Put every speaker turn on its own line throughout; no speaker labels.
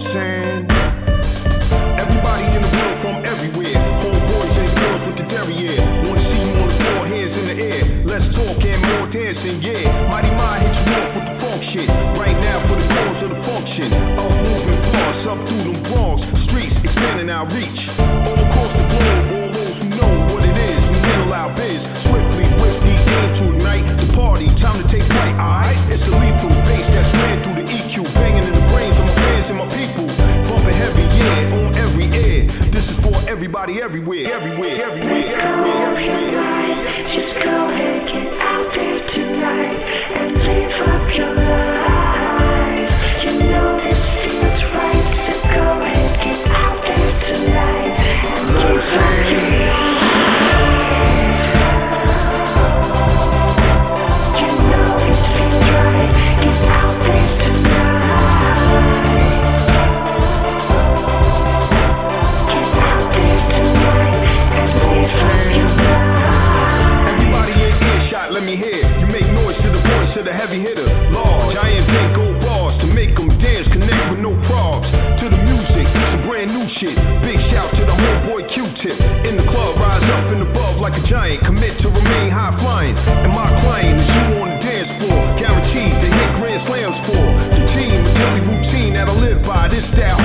saying? Everybody in the world from everywhere. Homeboys and girls with the derriere. Wanna see on the floor, hands in the air. Talk and more dancing, yeah. Mighty you off with the. Right now for the of the function. Up moving parts, up through them bronx. Streets expanding our reach. All across the globe, our biz swiftly with the aim to ignite the party. Time to take flight, alright? It's the lethal bass that's ran through the EQ. Banging in the brains of my fans and my people. Bumping heavy, yeah, on every air. This is for everybody everywhere, everywhere, everywhere, everywhere, everywhere.
Just go ahead, get out there tonight
heavy hitter. Large, I invent gold bars to make them dance, connect with no probs. To the music, some brand new shit. Big shout to the homeboy Q-tip. In the club, rise up and above like a giant. Commit to remain high flying. And my client is you on the dance floor. Guaranteed to hit grand slams for. The team, the daily routine that I live by. This that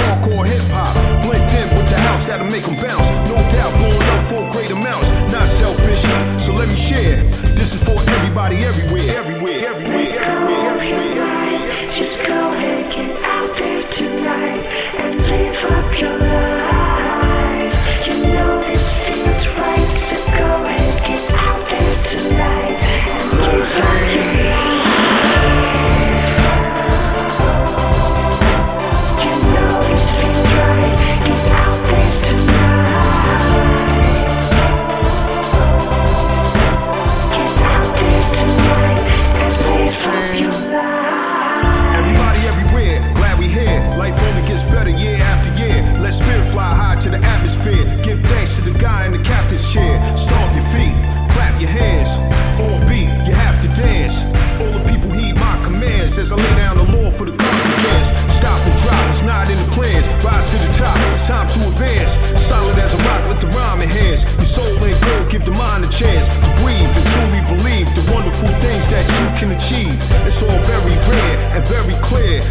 Rise to the top, it's time to advance. Solid as a rock, let the rhyme enhance. Your soul ain't gold, give the mind a chance to breathe and truly believe the wonderful things that you can achieve. It's all very rare and very clear.